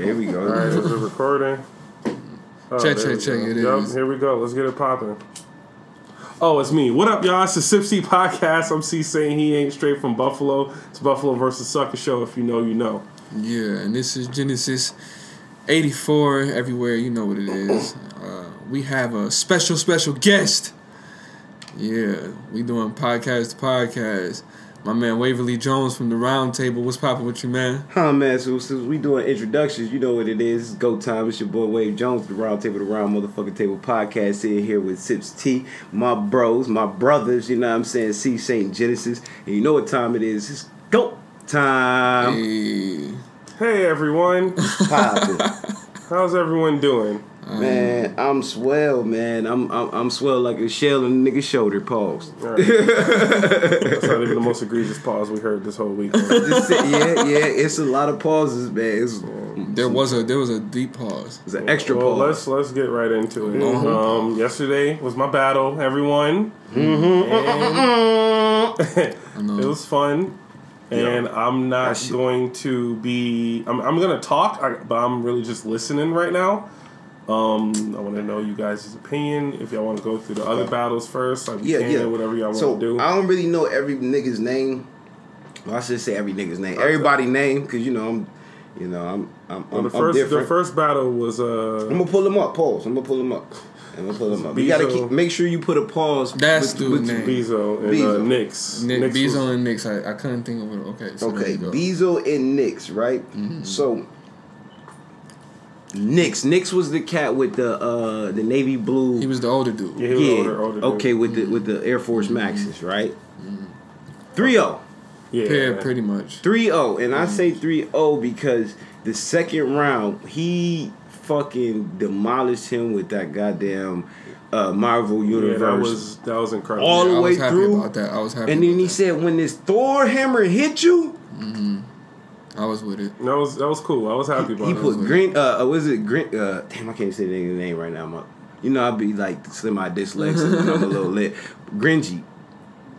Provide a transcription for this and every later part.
Here we go. All right, is it recording? Oh, Check, check, check, it Yup, is. Here we go. Let's get it popping. Oh, it's me. What up, y'all? It's the Sip C podcast. I'm C Saint he ain't straight from Buffalo. It's Buffalo versus Sucker Show. If you know, you know. Yeah, and this is Genesis 84. Everywhere, you know what it is. Uh, we have a special, special guest. Yeah, we doing podcast to podcast. My man Waverly Jones from the Round Table. What's popping with you, man? Huh, man. So since we doing introductions, you know what it is. It's go time. It's your boy Wave Jones, the Round Table, the Round Motherfucking Table podcast. Sitting here with Sips T, my bros, my brothers. You know what I'm saying? C Saint Genesis, and you know what time it is. It's go time. Hey, Hey, everyone. How's everyone doing? Man, I'm swell, man. I'm I'm, I'm swell like a shell on a nigga's shoulder. Pause. All right. That's not even the most egregious pause we heard this whole week. Just yeah, yeah. It's a lot of pauses, man. It's, there was a there was a deep pause. it's an extra well, pause. let's let's get right into it. Mhm. Um, yesterday was my battle, everyone. I It was fun, and I'm not going to be. I'm, I'm going to talk, but I'm really just listening right now. Um, I want to know you guys' opinion. If y'all want to go through the other battles first, like Yeah, can, yeah. whatever y'all want So to do. I don't really know every nigga's name. Well, I should say every nigga's name. Everybody name, cause you know I'm, you know I'm, I'm, Well, the I'm first, the first battle was uh, I'm gonna pull them up. Pause. I'm gonna pull them up. I'm gonna pull them up. You gotta keep make sure you put a pause. That's with- the with- name. Bezo and Uh, Bezo. Nix. Nick Nix was- and Nix. I, I couldn't think of it. Okay, so there Okay, you go. Bezo and Nix, right? Mm-hmm. So Nix, Nix was the cat with the uh the navy blue. He was the older dude. yeah, he was yeah. older, older. dude. okay, with the with the Air Force Maxes, right? 3-0. yeah, Yeah, pretty much. 3-0 and I say 3-0 because the second round he fucking demolished him with that goddamn uh, Marvel Yeah, universe. that was that was incredible. All the I way was happy through. about that. I was happy. and then about he that. said when this Thor hammer hit you, I was with it. that was that was cool. I was happy about he it. put green uh uh, was it green uh damn I can't say the name right now. My, you know I'd be like semi dyslexic when I'm a little lit. Gringy.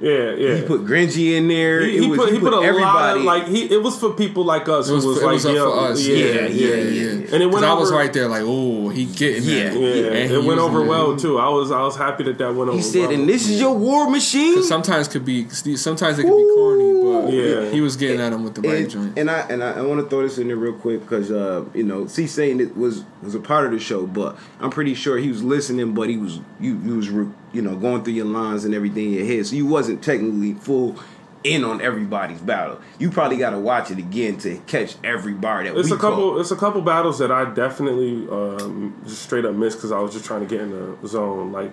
Yeah, yeah. He put Gringy in there. He, It he was- put he put a lot everybody of like he it was for people like us It was, was for, it like was up yeah, for us. yeah, Yeah, yeah, yeah, yeah. yeah. And it went 'Cause I was right there, like, oh, he getting Yeah. that. Yeah, And it went over it. well too. I was I was happy that that went over. He said, well. and this is your war machine. 'Cause Sometimes could be, sometimes it could be corny, but Yeah. he was getting at him with the right and, joint. and I and I, I want to throw this in there real quick because uh, you know, C Saint it was was a part of the show, but I'm pretty sure he was listening, but he was you you was re- you know going through your lines and everything in your head, so you wasn't technically full in on everybody's battle. You probably got to watch it again to catch every bar that It's we a couple. caught. It's a couple battles that I definitely um, just straight up missed because I was just trying to get in the zone. Like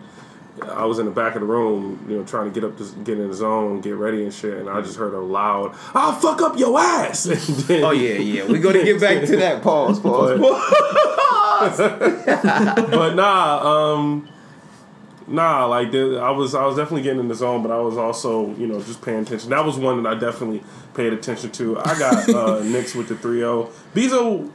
I was in the back of the room, you know, trying to get up, to get in the zone, get ready and shit. And I just heard a loud, "I'll fuck up your ass." Then, Oh yeah, yeah. We're gonna get back to that. Pause. Pause. but nah, um, nah. Like I was, I was definitely getting in the zone, but I was also, you know, just paying attention. That was one that I definitely paid attention to. I got uh, Knicks with the 3-0. Bezo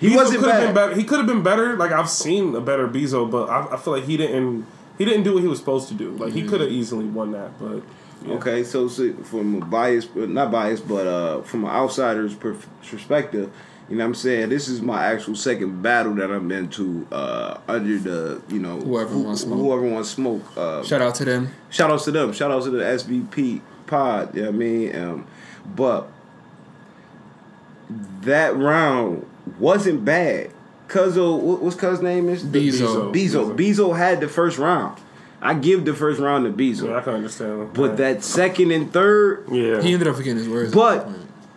He Bezo wasn't could have bad. been better. He could have been better. Like I've seen a better Bezo, but I, I feel like he didn't. He didn't do what he was supposed to do. Like he could have easily won that, but yeah. Okay, so, so from a bias, not bias, but uh, from an outsider's per- perspective, you know what I'm saying? This is my actual second battle that I'm into uh, under the, you know, Whoever wants smoke. Whoever wants smoke. Uh, Shout out to them. shout outs to them. Shout outs to the SVP pod, you know what I mean? Um, but that round wasn't bad. Cuzzo, what, what's Cuz's name is? Bezo. Bezo. Bezo had the first round. I give the first round to Bezo. Yeah, I can understand. But that second and third, yeah, He ended up forgetting his words. But-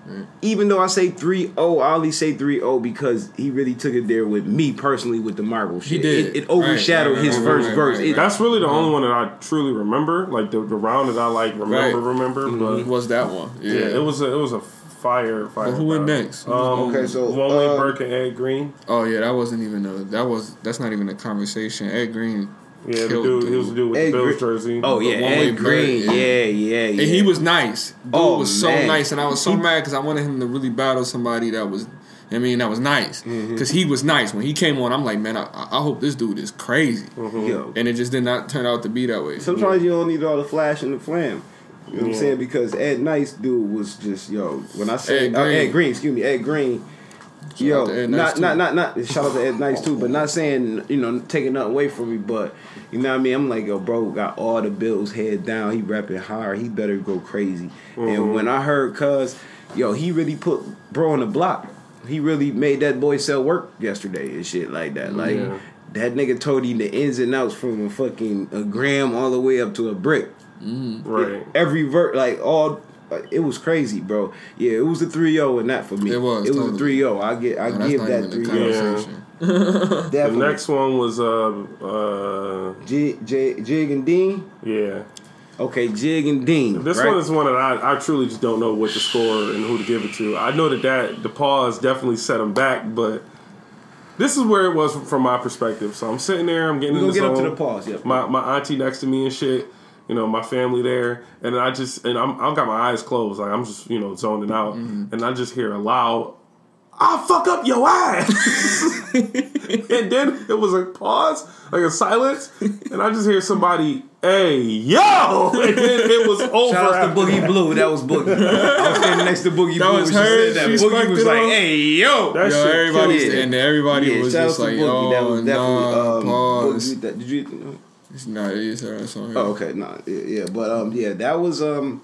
at even though I say 3 0, I only say 3 0 because he really took it there with me personally with the Marvel shit. did. It, it overshadowed Right, right, his right, first right, verse. right, It- that's really the only one that I truly remember. Like the, the round that I like remember, Right. remember. it But was that one. Yeah, yeah, it was a, it was a fire, fire. But who went next? Um, Okay, so, one way uh, Burke and Ed Green. Oh yeah, that wasn't even a. That was. That's not even a conversation. Ed Green. Yeah, the killed dude, he was the dude with Ed the Bills Green- jersey. oh, yeah, one-way Ed Green. bird, Yeah, yeah. yeah, yeah. And he was nice. Dude Oh, was so man. nice, and I was so He- mad because I wanted him to really battle somebody that was. I mean, that was nice Mm-hmm. because he was nice when he came on. I'm like, man, I, I hope this dude is crazy, Yo. and it just did not turn out to be that way. Sometimes you don't need all the flash and the flam. You know what I'm saying? Because Ed Nice dude was just yo. When I say Ed uh, Green. Ed Green, excuse me, Ed Green. Yo, out to Ed not, Nice, too. not not not shout out to Ed Nice too, but not saying you know taking nothing away from me, but you know what I mean. I'm like, yo, bro, got all the bills head down. He rapping hard. He better go crazy. Mm-hmm. And when I heard Cuz, yo, he really put bro on the block. He really made that boy sell work yesterday and shit like that. Like Yeah. that nigga told him the ins and outs from a fucking a gram all the way up to a brick. Right. Every vert, like all. It was crazy, bro. Yeah, it was a 3-0 and that for me. It was, It was totally. a 3-0. I get I No, give that even 3-0. conversation. The next one was uh uh Jig, Jig, Jig and Dean. yeah. Okay, Jig and Dean. This right? one is one that I, I truly just don't know what to score and who to give it to. I know that that the pause definitely set him back, but this is where it was from my perspective. So I'm sitting there, I'm getting We're in gonna the get up to the pause. Yep. my my auntie next to me and shit. You know, my family there, and I just and I'm I've got my eyes closed, like I'm just you know zoning out, Mm-hmm. and I just hear a loud, "I'll fuck up your ass," and then it was a pause, like a silence, and I just hear somebody, "Hey yo," and then it was over. Shout out to Boogie that. Blue. That was Boogie. I was standing next to Boogie That Blue. was her. She said that. She Boogie sparked was it like, off. "Hey yo." That Yo, shit everybody killed me. and everybody Yeah, was shout just out to like, Boogie. That "Oh, was definitely, nah, um, pause." Boogie, that, did you? Nah, it is her song. Oh, okay, nah, yeah, yeah, but um, yeah, that was um.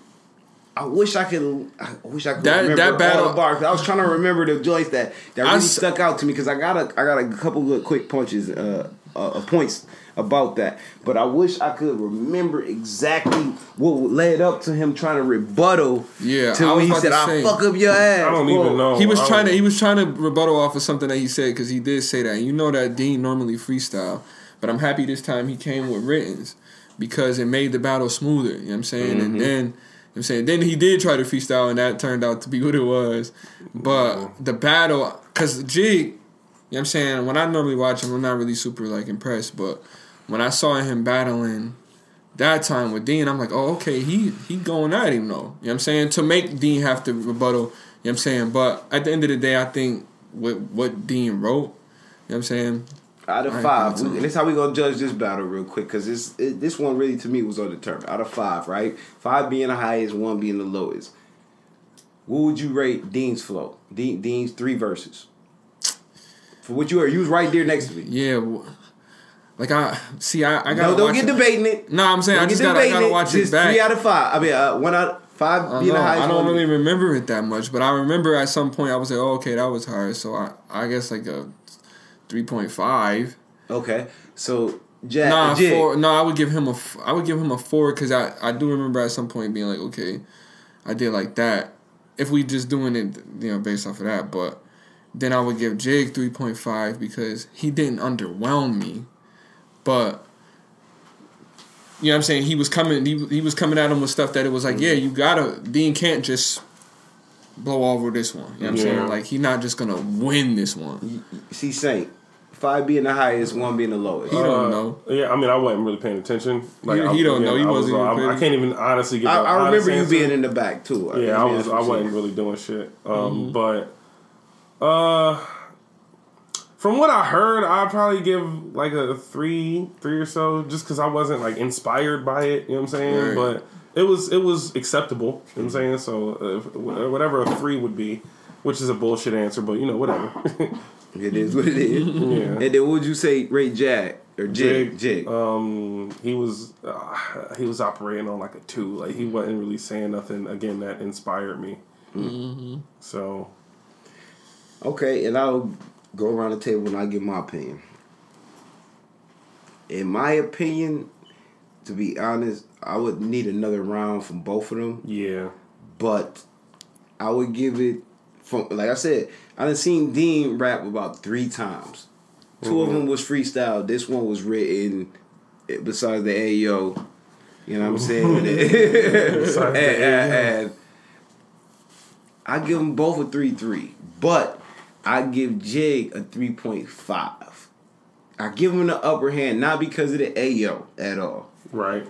I wish I could. I wish I could That- remember that battle- all the bars. I was trying to remember the joints that that really s- stuck out to me because I got a I got a couple good quick punches, uh, uh, points about that. But I wish I could remember exactly what led up to him trying to rebuttal. Yeah, to when he said, to "I'll say- fuck up your ass." I don't Whoa. even know. He was I trying to he was trying to rebuttal off of something that he said because he did say that. You know that Dean normally freestyle, but I'm happy this time he came with writtens because it made the battle smoother. You know what I'm saying? Mm-hmm. And then you know I'm saying then he did try to freestyle and that turned out to be what it was. But the battle because Jig, you know what I'm saying when I normally watch him, I'm not really super like impressed, but when I saw him battling that time with Dean, I'm like, oh, okay, he he going at him though. You know what I'm saying? To make Dean have to rebuttal, you know what I'm saying? But at the end of the day, I think what what Dean wrote, you know what I'm saying? Out of five, we, and this how we gonna judge this battle real quick because this it, this one really to me was undetermined. Out of five, right? Five being the highest, one being the lowest. What would you rate Dean's flow? Dean, Dean's three verses. For what you heard, you was right there next to me. Yeah. w- Like I see, I I No, gotta don't watch get it. debating it. No, I'm saying Don't I just gotta, I gotta watch it back. Three out of five. I mean, uh, one out five I, being know, the highest. I don't one- really remember it that much, but I remember at some point I was like, oh, okay, that was hard. So I I guess like a three point five. Okay, so Jack, Nah, Jig, four. No, I would give him a. I would give him a four because I I do remember at some point being like, okay, I did like that. If we just doing it, you know, based off of that, but then I would give Jig three point five because he didn't underwhelm me, but. You know what I'm saying? He was coming. He, he was coming at him with stuff that it was like, yeah, you gotta. Dean can't just blow over this one. You know what I'm Yeah. saying? Like he's not just gonna win this one. C Saint. Five being the highest, one being the lowest. He don't Uh, know. Yeah, I mean, I wasn't really paying attention. Like, He- I, he don't know. He I was, wasn't even I, I can't even honestly give. I, I honest remember you answer. being in the back too. Yeah, I was. I wasn't really doing shit. Um, Mm-hmm. But uh, from what I heard, I'd probably give like a three, three or so, just because I wasn't like inspired by it. You know what I'm saying? Right. But it was it was acceptable. You know what I'm saying? So uh, whatever a three would be, which is a bullshit answer, but you know whatever. It is what it is. yeah. And then what would you say Ray Jack? or Jig? Jig, Jig. Um, he was uh, he was operating on like a two. Like he wasn't really saying nothing again that inspired me. So Okay, and I'll go around the table and I'll give my opinion. In my opinion, to be honest, I would need another round from both of them, yeah, but I would give it from like I said, I done seen Dean rap about three times. 2 of them was freestyle. This one was written. eh, Besides the Ayo, you know what I'm saying. and, and- and I give them both a three three, but I give Jig a three point five. I give him the upper hand not because of the Ayo at all. right.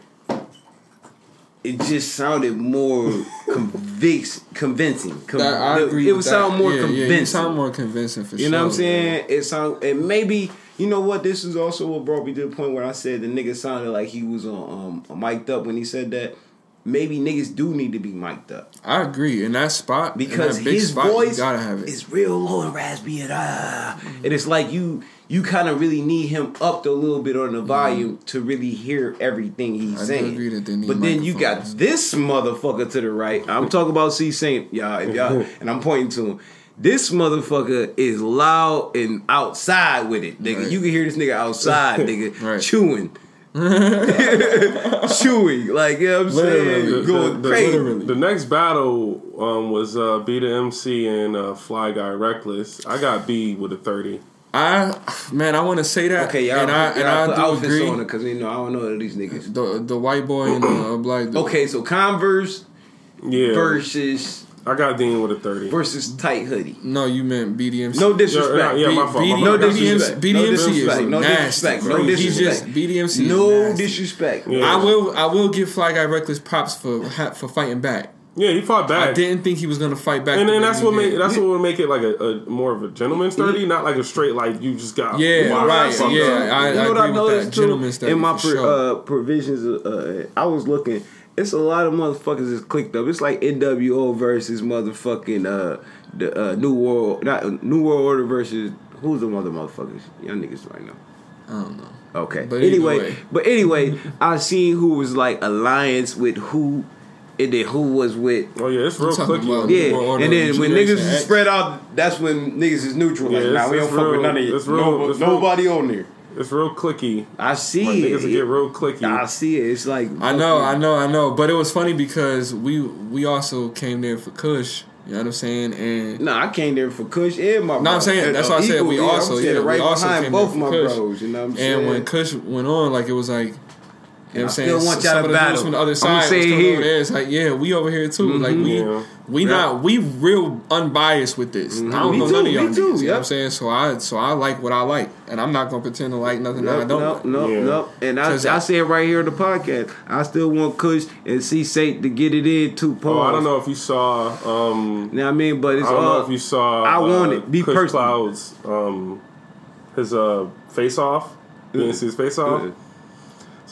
It just sounded more convic- convincing. Con- That, I agree. It with would that. sound more yeah, convincing. Yeah, you sound more convincing for You sure. know what I'm saying? It sound and maybe you know what this is also what brought me to the point where I said the nigga sounded like he was on um mic'd up when he said that. Maybe niggas do need to be mic'd up I agree. In that spot, because that his spot, voice you gotta have it. is real low and raspy and ah, and it's like you you kind of really need him upped a little bit on the volume to really hear everything he's I saying. agree that they need but then you got this motherfucker to the right. I'm talking about C Saint, y'all, if y'all, and I'm pointing to him. This motherfucker is loud and outside with it, nigga. Right. You can hear this nigga outside, nigga, Right. chewing. chewing, like you know what I'm saying, The, going the- the- crazy. the next battle um, was uh, BDMC and uh, Fly Guy Reckless. I got B with a thirty. I man, I want to say that, Okay, y'all, and I and y'all I put do agree. on it because you know I don't know these niggas. The the white boy and the black dude. Okay, so Converse Yeah, versus I got Dean with a thirty. versus tight hoodie. No, you meant BDMC. No disrespect. Yeah, yeah, my fault, my BD, fault. No No disrespect. BDMC, No BDMC disrespect. is No disrespect. No He disrespect. just BDMC. No is disrespect. Yeah. I will. I will give Fly Guy Reckless props for for fighting back. Yeah, he fought back. I didn't think he was gonna fight back. and then that's what make that's what would make it like a, a more of a gentleman's thirty, not like a straight like you just got Yeah, wild right, fucked yeah. I- you know what I agree with noticed that. too? Gentleman's in my for pro- sure. uh, provisions, uh, I was looking. It's a lot of motherfuckers that's clicked up. It's like NWO versus motherfucking uh, the uh, New World, not New World Order versus who's the mother motherfuckers? Young niggas right now. I don't know. Okay. But anyway, way. but anyway, I seen who was like alliance with who, and then who was with. Oh yeah, it's real I'm talking clicky. Yeah, World Order and then when niggas is X. spread out, that's when niggas is neutral. Like, Yeah, nah, we don't it's fuck with none of you. it's real- No- it's real- nobody on there. It's real clicky. I see Like, it. niggas get real clicky. I see it. It's like I know, I know, I know. But it was funny because we we also came there for Kush. You know what I'm saying? And No, I came there for Kush and my. No, I'm saying- that's uh, why I said we also- yeah, we right also came both there my for Kush. bros. You know what I'm saying? and when Kush went on, like it was like. You know I what I'm saying? still want Some y'all of to the dudes battle. from the other I'ma say was it coming here. Mm-hmm. over there. It's like, yeah, we over here too. Like we, Yeah. we Yeah. not, we real unbiased with this. I don't Mm-hmm. Me know too, none of me y'all. too, niggas, You know what. I'm saying? So I, so I like what I like, and I'm not gonna pretend to like nothing that I don't. no, like. no, Yeah. no. And I, 'Cause I I- say it right here on the podcast. I still want Kush and C Saint to get it in too. Oh, I don't know if you saw. Um, You know what I mean? But it's I don't all. know if you saw. I want uh, it. Be Kush personal. Clouds. Um, his uh, face off. You didn't see his face off.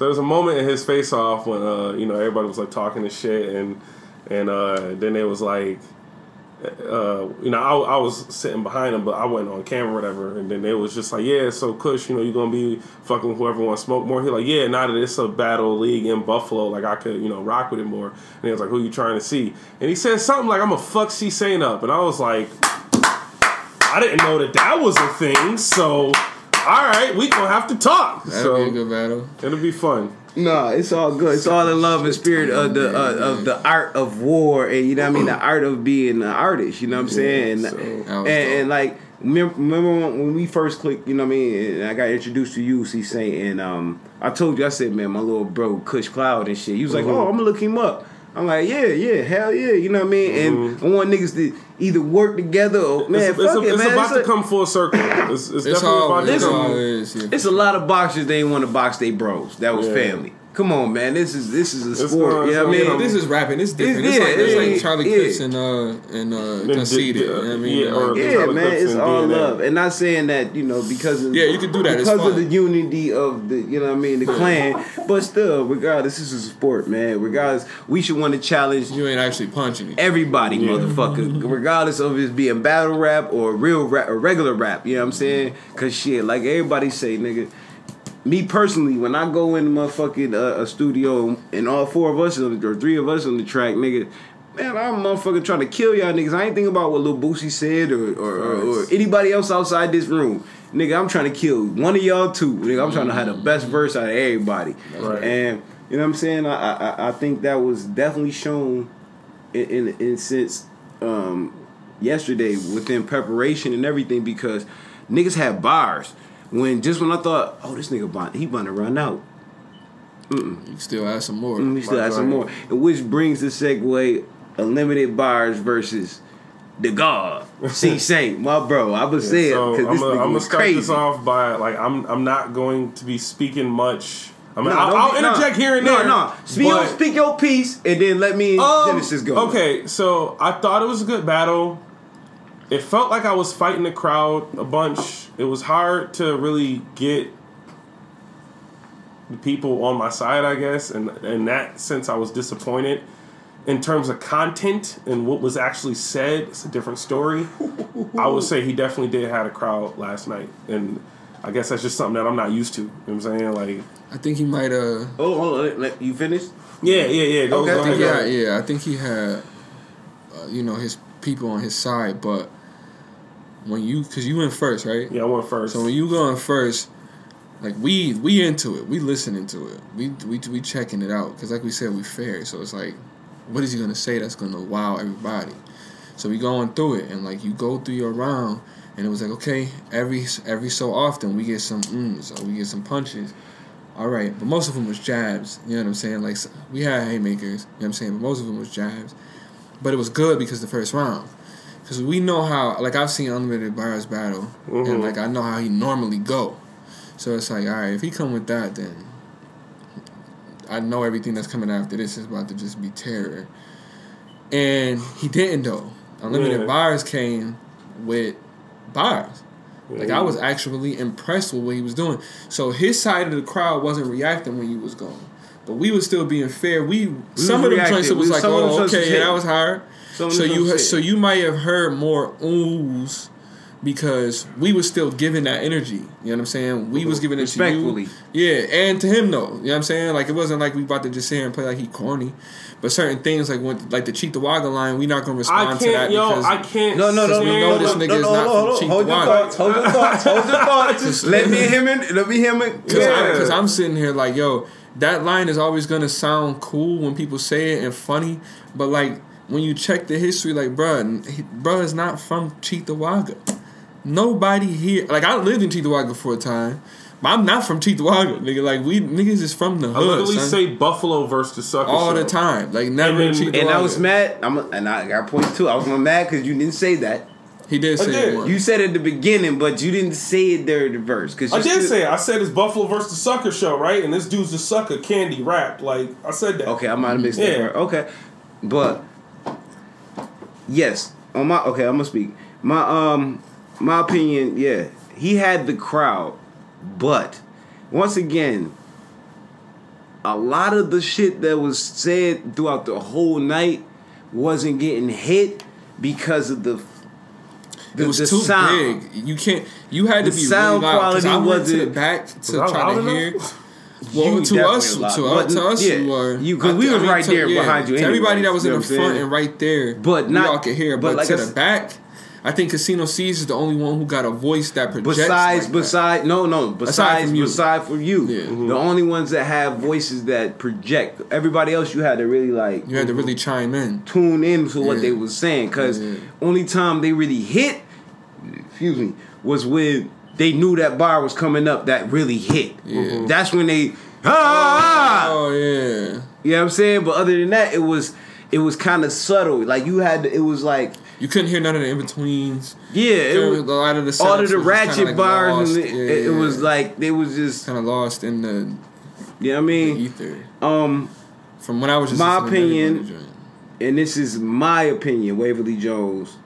So there was a moment in his face off when uh, you know everybody was like talking and shit, and and uh, then it was like, uh, you know, I, I was sitting behind him, but I wasn't on camera, or whatever. And then it was just like, yeah, so Kush, you know, you're gonna be fucking whoever wants smoke more. He like, yeah, now that it's a battle league in Buffalo, like I could, you know, rock with it more. And he was like, who you trying to see? And he said something like, I'm a fuck C Saint up, and I was like, I didn't know that that was a thing, so. All right, we gonna have to talk. That'd so be a good battle. it'll be fun. No, it's all good. It's all in love and spirit of the uh, of the art of war, and you know what I mean, the art of being an artist. You know what I'm saying? And, so- That and, and like remember, remember when when we first clicked? You know what I mean? And I got introduced to you, C. Saint, and um, I told you, I said, man, my little bro, Kush Cloud and shit. He was like, Mm-hmm. oh, I'm gonna look him up. I'm like, yeah, yeah, hell yeah, you know what I mean? And I want niggas to either work together or man, it's, it's, fuck a- it, it's man. about It's to a- come full circle. It's, it's, It's definitely all, about to it's listen, all come. it is. A lot of boxers they want to box they bros. That was Yeah. family. Come on, man. This is this is a It's sport. not- you know what I mean? not- This is rapping. It's different. It's- It's, like, it's yeah, like Charlie yeah. Clips and uh and uh Then conceited. di- you know what I mean? yeah, or- Like, Yeah, man, Clips it's all DNA. love, and not saying that you know because of Yeah, you can do that, because of the unity of the you know what I mean the clan, but still, regardless, this is a sport, man. Regardless, we should want to challenge you ain't actually punching it. everybody, motherfucker, regardless of it being battle rap or real rap or regular rap. You know what I'm saying? Cause shit, like everybody say, nigga. Me personally, when I go in motherfucking uh, a studio and all four of us or three of us on the track, nigga, man, I'm motherfucking trying to kill y'all niggas. I ain't thinking about what Lil Boosie said or or, or, or anybody else outside this room. Nigga, I'm trying to kill one of y'all too. Nigga, I'm trying to have the best verse out of everybody. Right. And you know what I'm saying? I I, I think that was definitely shown in in, in since um, yesterday within preparation and everything because niggas had bars. When just when I thought, oh, this nigga bond, he about to run out. You still add some more. Mm, We still have some more, which brings the segue: unlimited bars versus the God. C Saint, my bro. I was saying So because I'm this gonna I'm was start this off by like I'm I'm not going to be speaking much. I mean, No, I'll, I'll interject no, here and no, there. No, Speak, your, speak your piece, and then let me Um, Genesis go. Okay, so I thought it was a good battle. It felt like I was fighting the crowd a bunch. It was hard to really get the people on my side, I guess, and in that sense, I was disappointed. In terms of content and what was actually said, it's a different story. I would say he definitely did have a crowd last night, and I guess that's just something that I'm not used to. You know what I'm saying? Like, I think he might uh Oh, hold on. let- let- You finished? yeah, yeah, yeah. Go, Okay. go I think go yeah, yeah. I think he had, uh, you know, his people on his side. But when you, cause you went first, right? Yeah, I went first. So when you going first, like we we into it, we listening to it, we we we checking it out. Cause like we said, we fair. So it's like, what is he gonna say that's gonna wow everybody? So we going through it, and like you go through your round, and it was like okay, every every so often we get some ums or we get some punches. All right, but most of them was jabs. You know what I'm saying? Like we had haymakers. You know what I'm saying? But most of them was jabs. But it was good because the first round, because we know how. Like I've seen unlimited bars battle, Mhm. and like I know how he normally go. So it's like, all right, if he come with that, then I know everything that's coming after this is about to just be terror. And he didn't though. Unlimited Yeah. bars came with bars. Like I was actually impressed with what he was doing. So his side of the crowd wasn't reacting when he was going, but we were still being fair. We, some of them joints it was We- like, some of them oh, okay, yeah, that was hard. Some So you joints so you might have heard more oohs because we was still giving that energy. You know what I'm saying? We was giving it to you. Yeah, and to him though. You know what I'm saying? Like it wasn't like we about to just sit here and play like he corny. But certain things like when like the Cheektowaga line, we not gonna respond I to that yo, because I can't. No, no, no, we know this no, nigga is not hold on, from Cheat hold the your thoughts, hold your thoughts, hold your thoughts. let me him in, let me him in. Cause, Yeah. I, cause I'm sitting here like, yo, that line is always gonna sound cool when people say it and funny, but like when you check the history, like, bruh, he, bruh is not from Cheektowaga. Nobody here, like, I lived in Cheektowaga for a time, but I'm not from Cheektowaga, nigga. Like, we niggas is from the hood. I hood, literally son. say Buffalo versus the sucker all the time, like, never And then- Cheektowaga. And I was mad. I'm and I got point two. I was mad because you didn't say that. He did say did. it. You said it at the beginning, but you didn't say it there in the verse. Cause I you did still- say it. I said it's Buffalo versus the Sucker show, right? And this dude's the sucker, Candy Rap. Like I said that. Okay, I might have mixed Yeah. that part. Okay, but yes, on my okay, I'm gonna speak. My um, my opinion, yeah, he had the crowd, but once again, a lot of the shit that was said throughout the whole night wasn't getting hit because of the. The, it was the too sound. big. You can't. You had to be sound really loud. 'cause I quality went to the wasn't- back to try loud to enough? Hear. Well, You to us, a lot. to, But, to us, yeah, you were you- 'cause we thi- was I mean, right to- there yeah, behind you To everybody that was in the front saying? and right there, But we not- all could hear. but But, like to I the back, I think Casino C's is the only one who got a voice that projects. Besides, like besides, no, no. Besides, from you. besides from you, Yeah. Mm-hmm. the only ones that have voices that project. Everybody else, you had to really like you had to really chime in. tune in to what Yeah. they was saying, because Yeah. only time they really hit, excuse me, was when they knew that bar was coming up that really hit. Yeah. That's when they ah. Oh yeah, You know what I'm saying? But other than that, it was it was kind of subtle. Like you had, to, it was like you couldn't hear none of the in betweens. yeah, it was, A lot of the all of the ratchet like, bars, it, Yeah, it, it was like they was just kind of lost in the, you know what I the mean. ether. Um, From when I was just My opinion- and this is my opinion, Waverly Jones.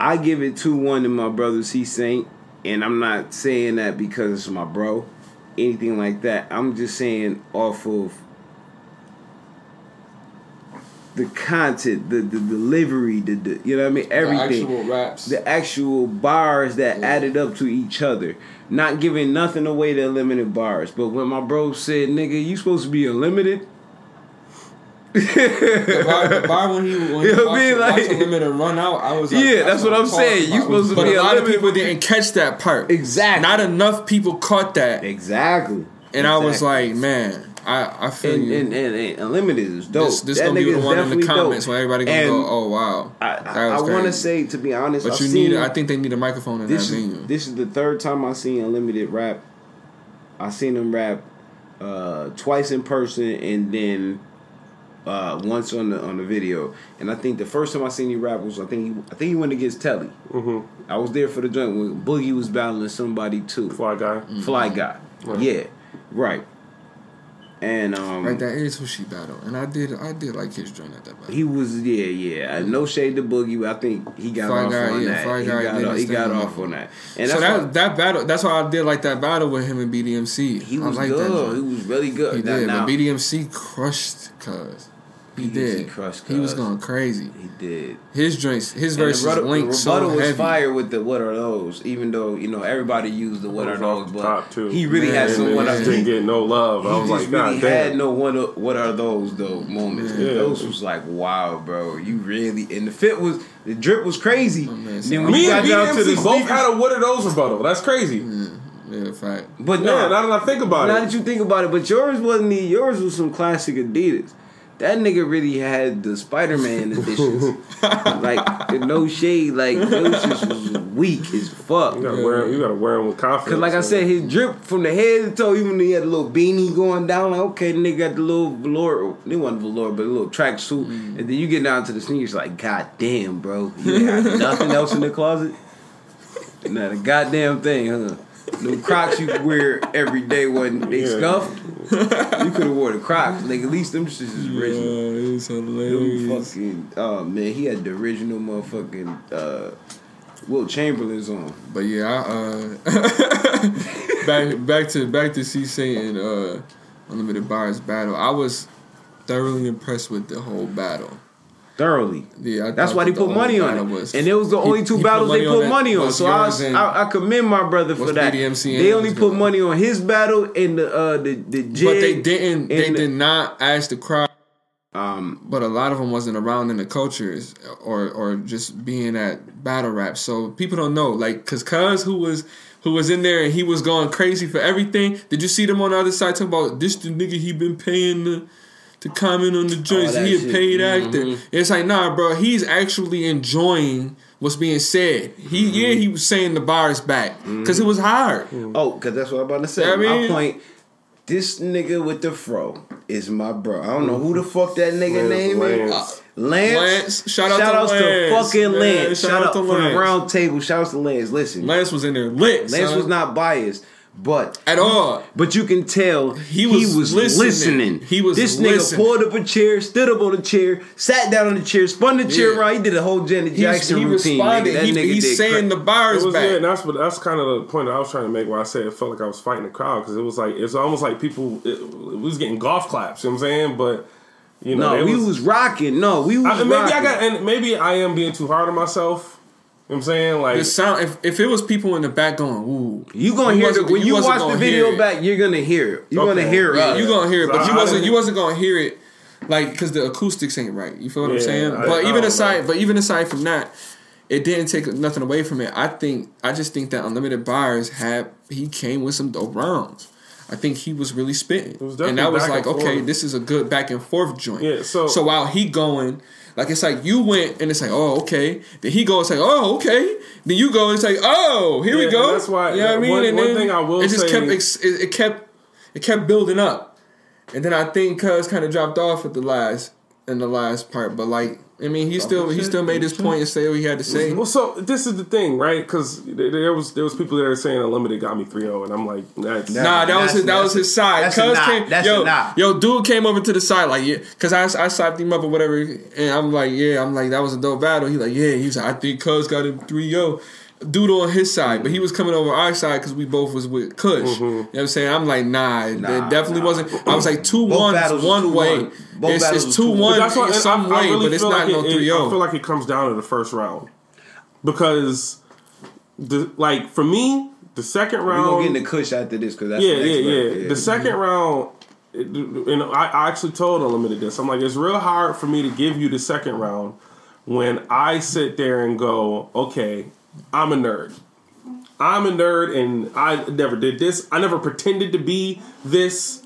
I give it two one to my brother C Saint, and I'm not saying that because it's my bro, anything like that. I'm just saying off of the content, the the delivery, the, the you know what I mean, everything. The actual raps. the actual bars that Yeah. added up to each other. Not giving nothing away to unlimited bars. But when my bro said, nigga, you supposed to be unlimited? The bar, the bar when he when he You know what I watched, mean? watched Like- Unlimited run out, I was like, Yeah, that's what I'm saying. You supposed to but be a lot of people didn't catch that part. Exactly. Not enough people caught that, Exactly. and I was like, man, I I feel and, you. and, and, and unlimited is dope. this this That gonna be the is one in the comments dope. when everybody gonna And go, oh wow, I, I, I want to say, to be honest, But I've you need, I think they need a microphone in this that is venue. this is the third time I seen unlimited rap. I seen them rap uh, twice in person and then uh, once on the on the video. And I think the first time I seen him rap was I think he I think he went against Telly. Mm-hmm. I was there for the joint when Boogie was battling somebody too. Fly guy. Mm. Fly guy. Right. Yeah, right. and um, Like that Air Sushi battle, and I did I did like his joint at that battle. he was yeah yeah. No shade to Boogie, but I think he got Fly off Guy, on yeah, that. Fly he Guy got, off, he got off on that. And so that why that battle, that's why I did like that battle with him and BDMC. he I was like that good. He was really good. He Now- did, now, but BDMC crushed cuz. He BDMC did. crushed he was going crazy. he did. His joints, his And the verses rebuttal, linked so rebuttal was fire with the what are those? Even though you know everybody used the what It are those, but top, too. he really had some and what it are didn't get no love. I He was just like, God really damn. had no what are, what are those though moments. Yeah. Those was like wow, bro. You really and the fit was the drip was crazy. Oh, man, And so- then when Me you and got down to the BDMC both sneakers, had a what are those rebuttal. That's crazy. Yeah, fact. but Yeah, no, now that I think about now it. Now that you think about it, but yours wasn't the yours was some classic Adidas. That nigga really had the Spider Man editions. like no shade, like those just was weak as fuck. You gotta wear 'em- you gotta wear them with confidence. Cause like I said, his drip from the head to toe, even when he had a little beanie going down, like okay, the nigga got the little velour, they wasn't velour, but a little track suit, Mm. and then you get down to the sneakers, like god damn, bro, you ain't got nothing else in the closet, not a goddamn thing, huh? Them Crocs you wear every day wasn't they Yeah. scuffed. You could have wore the Crocs, like at least them shits is original. Yeah, it's Them hilarious. fucking oh man, he had the original motherfucking uh, Wilt Chamberlain's on. But yeah, I, uh, back back to back to C Saint uh, Unlimited Bars battle. I was thoroughly impressed with the whole battle. Thoroughly. Yeah, I That's why they that the put money on it, was- and it was the He- only two he battles they put money on. So I, I, I commend my brother for that. BDMC They only put money on his battle and the uh, the the jig. but they didn't. They the- did not ask the crowd. Um, But a lot of them wasn't around in the cultures or or just being at battle rap. So people don't know. Like, cause Cuz who was who was in there and he was going crazy for everything. Did you see them on the other side talking about this the nigga he been paying to, to comment on the joints? that he a shit. paid mm-hmm. actor. It's like nah, bro. He's actually enjoying what's being said. He yeah mm-hmm. he was saying the bars back because it mm-hmm. was hard. oh, cause that's what I'm about to say. Yeah, I My point. This nigga with the fro is my bro. I don't know who the fuck that nigga Lance, name is. Lance. Uh, Lance. Lance, shout out to outs Lance. fucking Yeah, Lance. shout shout, out out to for the round table. Shout out to Lance. Listen, Lance was in there lit. Lance son. was not biased, but at all. But you can tell he was was, listening. listening. He was This listening. nigga pulled up a chair, stood up on a chair, sat down on the chair, spun the chair Yeah. around. He did a whole Janet He, Jackson he routine. responded. nigga. That He, nigga he's did saying cra- the bars was, back. yeah, and that's what that's kind of the point that I was trying to make. Where I said it felt like I was fighting the crowd because it was like it's almost like people it, we was getting golf claps. You know what I'm saying? But you know, No, they we was, rocking. No, we was I, maybe rocking. I got and maybe I am being too hard on myself. You know what I'm saying? Like the sound. If, if it was people in the back going, "Ooh," you gonna You hear it when you you watch the video back. You're gonna hear it. You're Okay. gonna hear Yeah, us. you gonna hear it, but I- you wasn't. You wasn't gonna hear it, like because the acoustics ain't right. You feel what I'm saying? I- but I even aside, know. but even aside from that, it didn't take nothing away from it. I think I just think that Unlimited Bars had he came with some dope rounds. I think he was really spitting, was and that was like, okay, forth. this is a good back and forth joint. Yeah, so- so while he going, like it's like you went and it's like, oh, okay. Then he goes like, oh, okay. Then you go and it's like, oh, here Yeah, we go. that's why- you know what I mean. one- and one then thing I will it just kept ex- it, it kept it kept building up, and then I think Cuz kind of dropped off at the last in the last part. But like, I mean, he still he still made his point and say what he had to say. Well, so this is the thing, right? Because there was there was people that are saying Unlimited got me 3-0, and I'm like, that's Nah, Nah, that was his, that was his side. that's a Cuz came, yo, knock. yo, dude came over to the side like, yeah, cause I I slapped him up or whatever, and I'm like, yeah, I'm like that was a dope battle. He like, yeah, he's like, I think Cuz got him three yo. Dude on his side, but he was coming over our side because we both was with Kush. You mm-hmm. know what I'm saying? I'm like, nah, it definitely nah. wasn't. I was like, two one one Both one battles is was one 2-1. way. Both It's, it's was two 2-1. one But that's in some I, I way, really but it's not like no it- it- I oh. feel like it comes down to the first round because, the like for me, the second round. We round. gonna get in the Kush after this because that's yeah, the next yeah, round. yeah, The second round, it, and I, I actually told Unlimited this. I'm like, it's real hard for me to give you the second round when I sit there and go, okay, I'm a nerd. I'm a nerd, and I never did this. I never pretended to be this,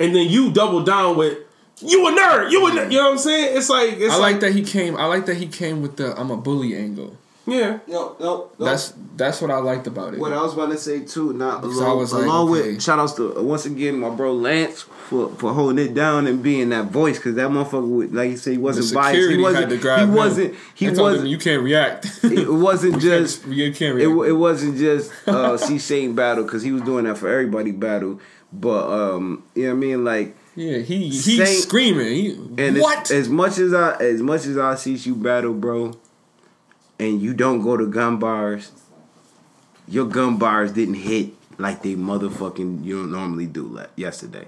and then you double down with. You a nerd. You a nerd. You know what I'm saying? It's like it's I like, like that he came. I like that he came with the I'm a bully angle. Yeah. No, no, no. That's that's what I liked about it. What I was about to say too, not Because I along, was like, along okay. with shout outs to uh, once again my bro Lance for, for holding it down and being that voice because that motherfucker would, like you said he wasn't biased. He wasn't. had to grab he him. wasn't. He They told him, wasn't. you can't react. It wasn't You just. can't- you can't It, react. it wasn't just uh, C Saint battle because he was doing that for everybody battle, but um, you know what I mean like. yeah, he he's Saint- screaming. He, And what? As, as much as I as much as I see you battle, bro, and you don't go to gun bars, your gun bars didn't hit like they motherfucking you don't normally do like yesterday.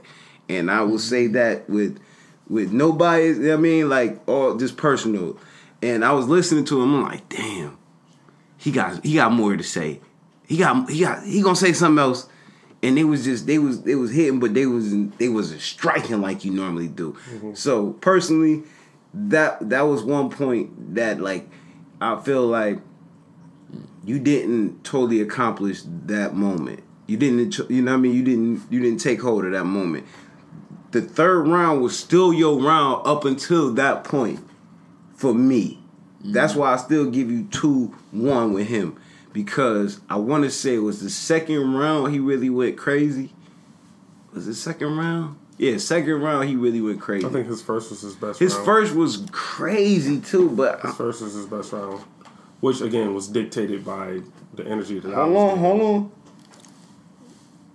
And I will say that with with no bias, you know what I mean, like all just personal. And I was listening to him, I'm like, damn, he got he got more to say. He got he got he gonna say something else. And they was just they was they was hitting, but they was they was striking like you normally do. Mm-hmm. So personally, that that was one point that like I feel like you didn't totally accomplish that moment. You didn't you know what I mean? You didn't you didn't take hold of that moment. The third round was still your round up until that point for me. Mm-hmm. That's why I still give you two one with him because I want to say it was the second round he really went crazy. Was it second round? Yeah, second round he really went crazy. I think his first was his best. his round. first was crazy too, but His first was his best round, which again was dictated by the energy that I hold was on, hold on.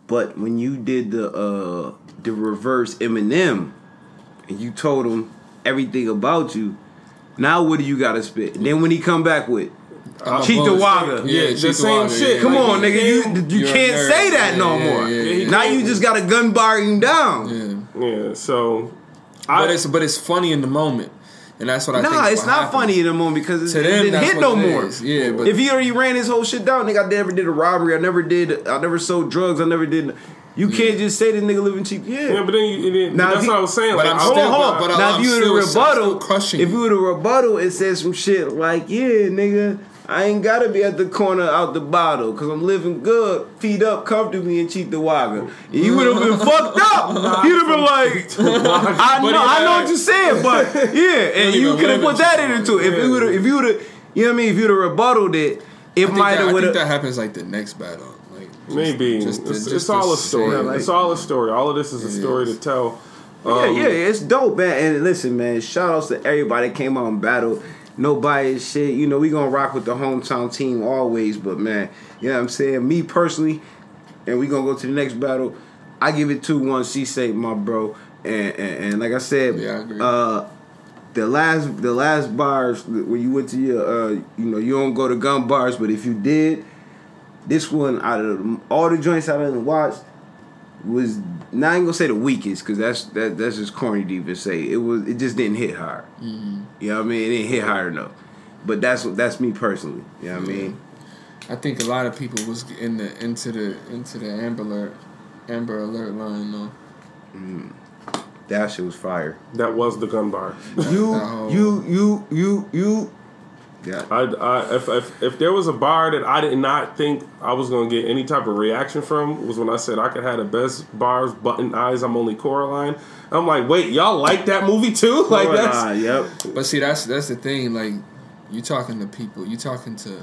But when you did the uh the reverse Eminem, and you told him everything about you, now what do you got to spit? And then when he come back with I'm a Cheat the boss. Wagga. Yeah, Yeah, the the same Wagga, shit. yeah. Come Like, on, nigga, you you can't say that Yeah, no yeah, more. yeah, yeah. Now you just got a gun bar him down. Yeah. Yeah, so But it's but it's funny in the moment, and that's what I think. Nah, it's what not happens. funny in the moment because it, To it them, didn't that's hit what no more. is. Yeah, but- if he already ran his whole shit down, nigga, I never did a robbery. I never did. I never sold drugs. I never did. You can't just say this nigga living cheap. Yeah. yeah, but then you, then, Now, that's he- what I was saying. but like, I'm I Hold still- on, hold on. but now I'm if you were to I'm still rebuttal, crushing if you. were to rebuttal, it said some shit like, "Yeah, nigga, I ain't gotta be at the corner out the bottle because I'm living good, feet up comfortably, and Cheektowaga." And you would have been fucked up. You'd have been like, "I know, I know what you're saying, but yeah." And you could have put that cheat the into it. If you would have, if you would have, you know what I mean, if you'd have rebutted it, it I think, might have I think that happens like the next battle. Like just- maybe just it's, just it's all a say, story. like- it's all a story. All of this is a story is. to tell. Yeah, Um, yeah, it's dope, man. And listen, man, shout outs to everybody that came out and battled. No bias shit. You know, we gonna rock with the hometown team always, but man, you know what I'm saying? Me personally, and we gonna go to the next battle. I give it two one C say my bro. And, and and like I said, Yeah, I uh the last the last bars when you went to your uh you know, you don't go to gun bars, but if you did, this one out of all the joints I done watched was not even gonna say the weakest because that's that that's just corny to even say. It was it just didn't hit hard. Mm-hmm. You know what I mean? It didn't hit hard enough. But that's what that's me personally. You know what I mean? I think a lot of people was in the into the into the Amber Alert, Amber Alert line though. That shit was fire. That was the gun bar. You that you you you you. Yeah. I, I if, if if there was a bar that I did not think I was gonna get any type of reaction from was when I said I could have the best bars, button eyes. I'm only Coraline. I'm like, wait, y'all like that movie too? Like that's Ah, yep. But see, that's that's the thing. Like you talking to people, you talking to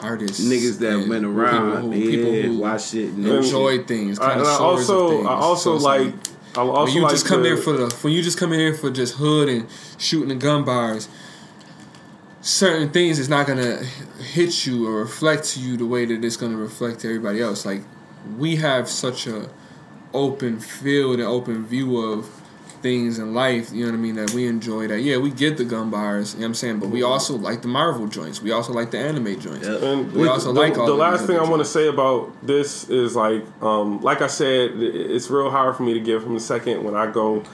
artists, Niggas that and went around, people who, yeah, people who watch it. And enjoy things. I, and I connoisseurs of also things. I also So like I also when you like just come to- there for the when you just come in here for just hood and shooting the gun bars. Certain things is not gonna hit you or reflect to you the way that it's gonna reflect to everybody else. Like we have such a open field and open view of things in life, you know what I mean, that we enjoy that. Yeah, we get the gun bars, you know what I'm saying, but we also like the Marvel joints. We also like the anime joints. Yep. And We the, also the, like all the of last thing I other want to say about this is like, um, like I said, it's real hard for me to give him a second when I go,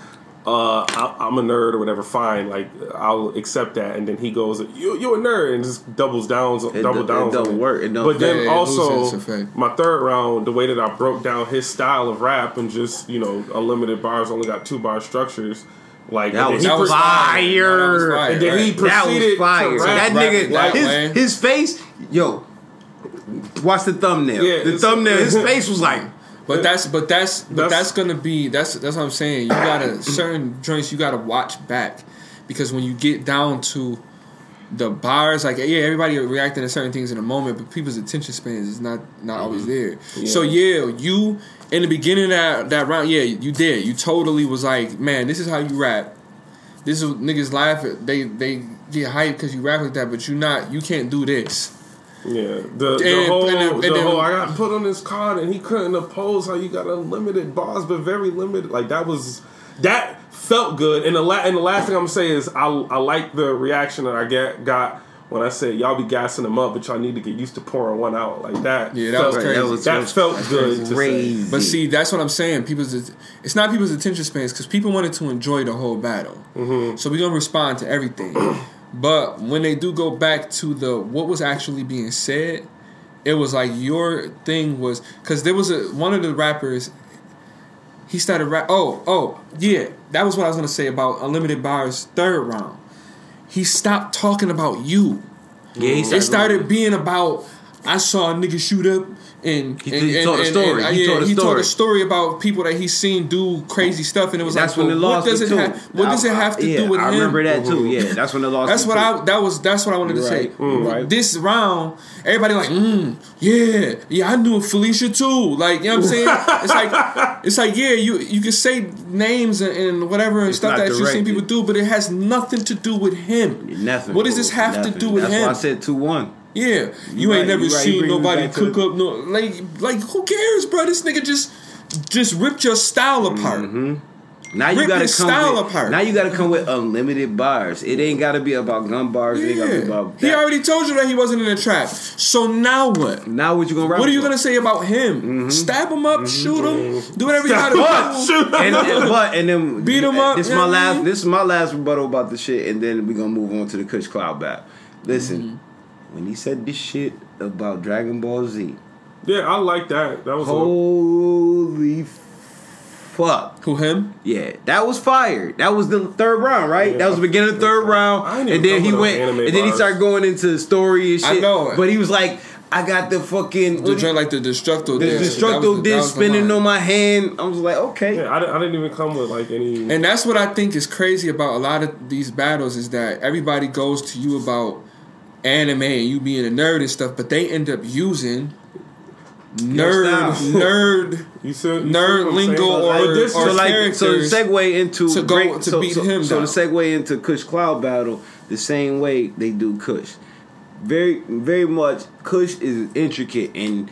uh, I, I'm a nerd or whatever. Fine, like I'll accept that, and then he goes, "You you a nerd," and just doubles down, It double do- it down. don't work. It don't But then Yeah, it also loses its effect. my third round, the way that I broke down his style of rap and just you know unlimited bars, only got two bar structures. Like That was then he was pres- fire. No, that was fire. And then he Right. That was fire. to rap, that nigga, it that his, his face, yo, watch the thumbnail. Yeah, the thumbnail, his face was like, But that's but that's but That's- that's, gonna be that's that's what I'm saying. You gotta certain joints you gotta watch back because when you get down to the bars, like yeah, everybody reacting to certain things in a moment, but people's attention spans is not not always mm-hmm. there. So yeah, you in the beginning of that that round, yeah, you did. You totally was like, man, this is how you rap. This is niggas laugh. at- They they get hyped because you rap like that, but you not. You can't do this. Yeah, the, the And- whole, and then- and the then- whole, I got put on this card and he couldn't oppose how you got unlimited bars, but very limited. Like that was that felt good. And the la- and the last thing I'm gonna say is I I like the reaction that I get got when I said y'all be gassing them up, but y'all need to get used to pouring one out like that. Yeah, that felt, was crazy. That was- That felt good. to say. Crazy. But see, that's what I'm saying. People's it's not people's attention spans because people wanted to enjoy the whole battle. Mm-hmm. So we're gonna respond to everything. But when they do go back to the what was actually being said, it was like your thing was because there was a one of the rappers. He started rap. Oh, oh, yeah. That was what I was gonna say about unlimited bars third round. He stopped talking about you. yeah, he It started being about I saw a nigga shoot up and He- and, he and- told a story. and- He yeah, told a he told story. a story about people that he's seen do crazy stuff, and it was That's like, when the well, lost what does it too. have? What does it have to yeah, do with him? I him? remember that too. Yeah, that's when the lost. That's what too. I. That was. That's what I wanted to You're say. right. Mm, right. This round, everybody like, mm, yeah, yeah. I knew Felicia too. Like, you know what I'm saying? it's like, it's like, yeah. You you can say names and, and whatever and It's stuff not that you've seen people do, but it has nothing to do with him. Nothing. What does this have Nothing. to do with That's him? I said two one. Yeah, you, right, ain't never you seen me nobody back cook up no like like who cares, bro? This nigga just just ripped your style apart. Mm-hmm. Now you Rip gotta come style with, apart. Now you gotta come with unlimited bars. It ain't gotta be about gun bars. It ain't gotta be Yeah, about he already told you that he wasn't in a trap. So now what? Now what you gonna rap What are you about? gonna say about him? Mm-hmm. Stab him up, shoot him, do whatever you gotta him do. and, and but and then Beat 'em up, This is my know what I last. This is my last rebuttal about the shit, and then we gonna move on to the Kush Cloud battle. Listen, Mm-hmm. When he said this shit about Dragon Ball Z, Yeah, I like that. That was a, holy fuck. Who him? Yeah, that was fire. That was the third round, right? Yeah. that was the beginning of the third I round, ain't and then come he went, no anime and then he started going into the story and I shit. know but he was like, "I got the fucking The joint like the destructo the disc. Destructo was disc spinning on my hand." I was like, "Okay." yeah, I, didn't- I didn't even come with like any. And that's what I think is crazy about a lot of these battles is that everybody goes to you about anime and you being a nerd and stuff, but they end up using nerd nerd you said you nerd see what I'm lingo or- this or so like so segue into to go- great- to so, beat so, him so the down. segue into Kush Cloud battle the same way they do Kush. Very very much Kush is intricate and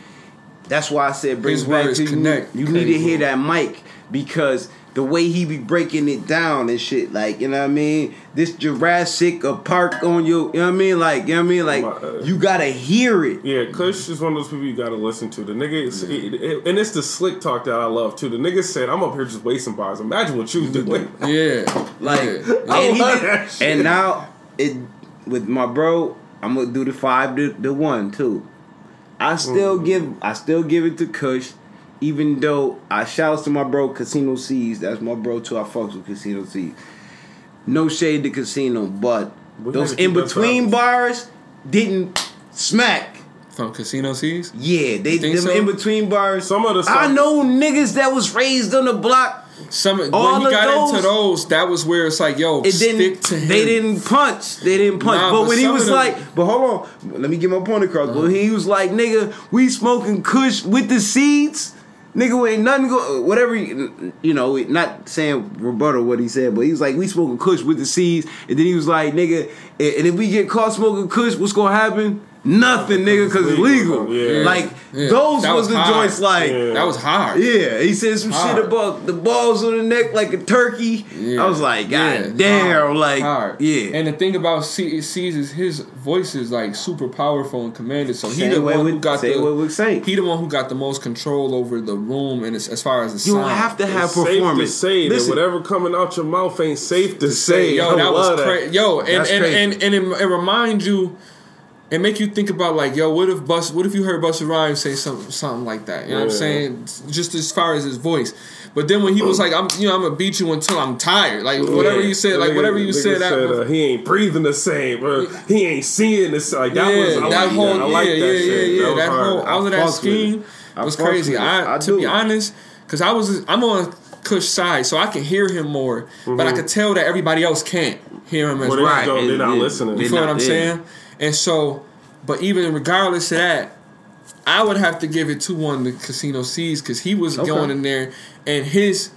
that's why I said brings His back words to you. connect. You need to hear that mic because the way he be breaking it down and shit, like you know what I mean. This Jurassic a park on you, you know what I mean. Like you know what I mean. Like Uh, you gotta hear it. Yeah, Kush is one of those people you gotta listen to. The nigga, is, it- it- and it's the slick talk that I love too. The nigga said, "I'm up here just wasting bars. Imagine what you was doing." Yeah. Like, yeah. And, he love did- that shit. and now it with my bro, I'm gonna do the five to the one too. I still give, I still give it to Kush, even though I shouts to my bro Casino C's. That's my bro too. I fucks with Casino C's. No shade to Casino, but We those in between bars didn't smack. From Casino C's? Yeah, they think them so? in between bars. Some of the I know niggas that was raised on the block. Some All when he of got those- into those, that was where it's like, yo, it didn't. to him. They didn't punch. They didn't punch. Nah, but, but when he was them- like, but hold on, let me get my point across. But uh-huh. he was like, nigga, we smoking Kush with the seeds. Nigga, ain't nothing go. Whatever, you you know, not saying rebuttal what he said, but he was like, we smoking Kush with the seeds, and then he was like, nigga, and if we get caught smoking Kush, what's gonna happen? Nothing, nigga, because it's legal. Yeah. Like Yeah. those That was, was the hard. joints. Like, Yeah. That was hard. yeah, he said some Hard. shit about the balls on the neck like a turkey. Yeah. I was like, God Yeah, damn, hard, like, hard. yeah. And the thing about C- C's is his voice is like super powerful and commanded. So he Same the way one who got same the way with Saint. he the one who got the most control over the room and as, as far as the you sound. don't have to have It's safe to say Listen, that whatever coming out your mouth ain't safe to say. Yo, I that love was crazy. Yo, and That's and, crazy. and and it, it reminds you, and make you think about like, yo, what if Bus? What if you heard Busta Rhymes say something something like that? You know what I'm saying? Just as far as his voice. But then when he was like, I'm, you know, I'm gonna beat you until I'm tired. Like whatever Yeah. you said, like whatever you nigga said. That, uh, he ain't breathing the same, or he ain't seeing the same. Like that yeah, was I that like whole, that. I like yeah, that yeah, shit. yeah, yeah. was That hard. whole, all of that fucks scheme I was crazy. I, I to be honest, because I was, I'm on Kush side, so I can hear him more. But I could tell that everybody else can't hear him as Well, right. Go, they're not listening. You They're feel what I'm there. saying? And so, but even regardless of that, I would have to give it to one the Casino C's because he was Okay. going in there and his,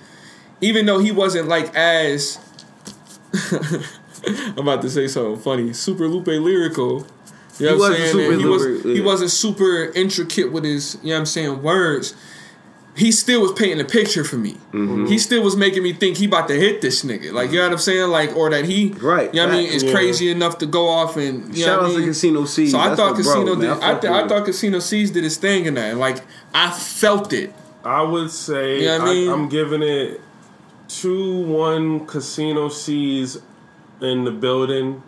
even though he wasn't like as, I'm about to say something funny, super Lupe lyrical. You know He what I'm saying? he was he wasn't super intricate with his, you know what I'm saying, words. He still was painting a picture for me. Mm-hmm. He still was making me think he about to hit this nigga. Like, you know what I'm saying? Like, or that he, Right. You know what I mean? Is Yeah. crazy enough to go off and, you Shout know out I to mean? Casino C. So I That's thought my bro, Casino man. did. I, fuck th- I thought Casino C's did his thing in that. Like I felt it. I would say You know what I I mean? am giving it two one Casino C's in the building.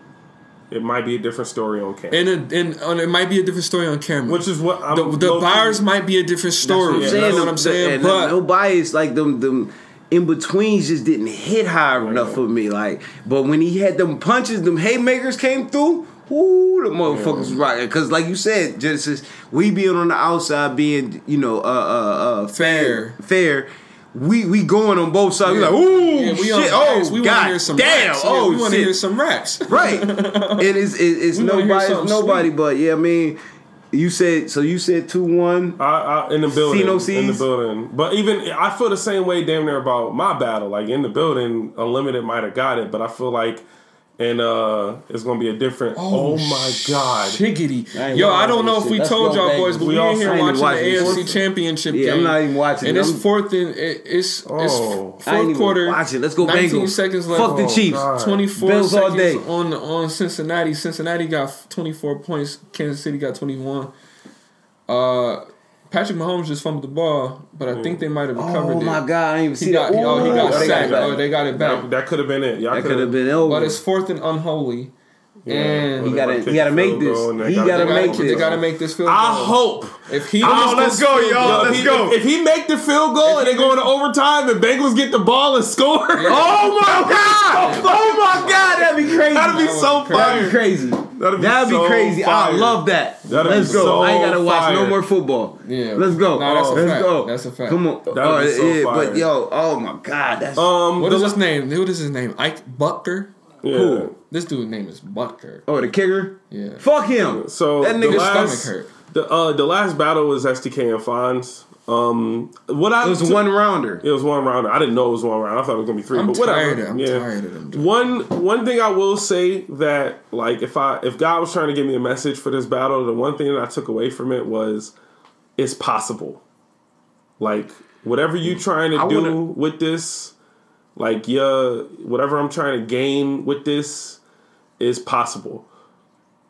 It might be a different story on camera, And a, and uh, it might be a different story on camera. which is what I'm. the, the low-key- might be a different story. You saying, know what I'm saying? and But no bias, like them, them in betweens just didn't hit hard enough for me. Like, but when he had them punches, them haymakers came through. Ooh, the motherfuckers was rocking. Cause like you said, Genesis, we being on the outside, being you know, uh, uh, uh, Fair. fair. We we going on both sides. We like, ooh, yeah, we shit, bias. oh we want to god, hear some damn, raps. oh yeah, we want to hear some raps. Oh, right. and it's it, it's We no wanna hear bias, something nobody, sweet. but yeah, I mean, you said so. You said two one. I, I, in the building, See no in the building. But even I feel the same way, damn near about my battle. Like in the building, Unlimited might have got it, but I feel like, and uh, it's gonna be a different. Oh, my god! Shiggity. I Yo, I don't know if shit. we Let's told y'all baby. boys, but We we, all in here watching watching the this. AFC Championship Yeah, game. I'm not even watching And it. it's fourth and it, it's Oh. it's I fourth ain't quarter. watch it. Let's go 19 Bengals. seconds left. Fuck the Oh, Chiefs. God. 24 Bills all day. on on Cincinnati. Cincinnati got 24 points. Kansas City got 21. Uh, Patrick Mahomes just fumbled the ball, but I think they might have recovered it. Oh it. my god, I didn't even He see got, that. he, oh, he Ooh, got they sacked. it back. oh, they got it back. That, that could have been it. Y'all That could have been over. But it's fourth and unholy. And He gotta- Kick he gotta make this. goal and they He gotta- gotta make this. They got to make this field goal. I hope. If he Oh, let's go, y'all. goal- Let's if he, go. If he make the field goal and they go into overtime and Bengals get the ball and score, Oh my god! Oh my god, that'd be crazy. that'd be so crazy. That'd be crazy. That'd be That'd be so crazy. I love that. That'd Let's be go. so I ain't gotta watch no more football. Yeah. Let's go. Nah, that's a Let's fact. go. That's a fact. Come on. That'd oh, be so yeah, fire. but yo, oh my god, that's Um, What the is la- his name? What is his name? Ike Butker. Yeah. Who? This dude's name is Butker. oh the kicker. Yeah. Fuck him. So that the nigga His last, stomach hurt. The uh, the last battle was SDK and Fonz. Um, what I It was a one rounder. It was one rounder. I didn't know it was one round. I thought it was gonna be 3 I'm but whatever. tired. Of, I'm yeah. tired of them. dude. One one thing I will say that like if I if God was trying to give me a message for this battle, the one thing that I took away from it was it's possible. Like whatever you trying to I do wanna- with this, like yeah, whatever I'm trying to gain with this is possible.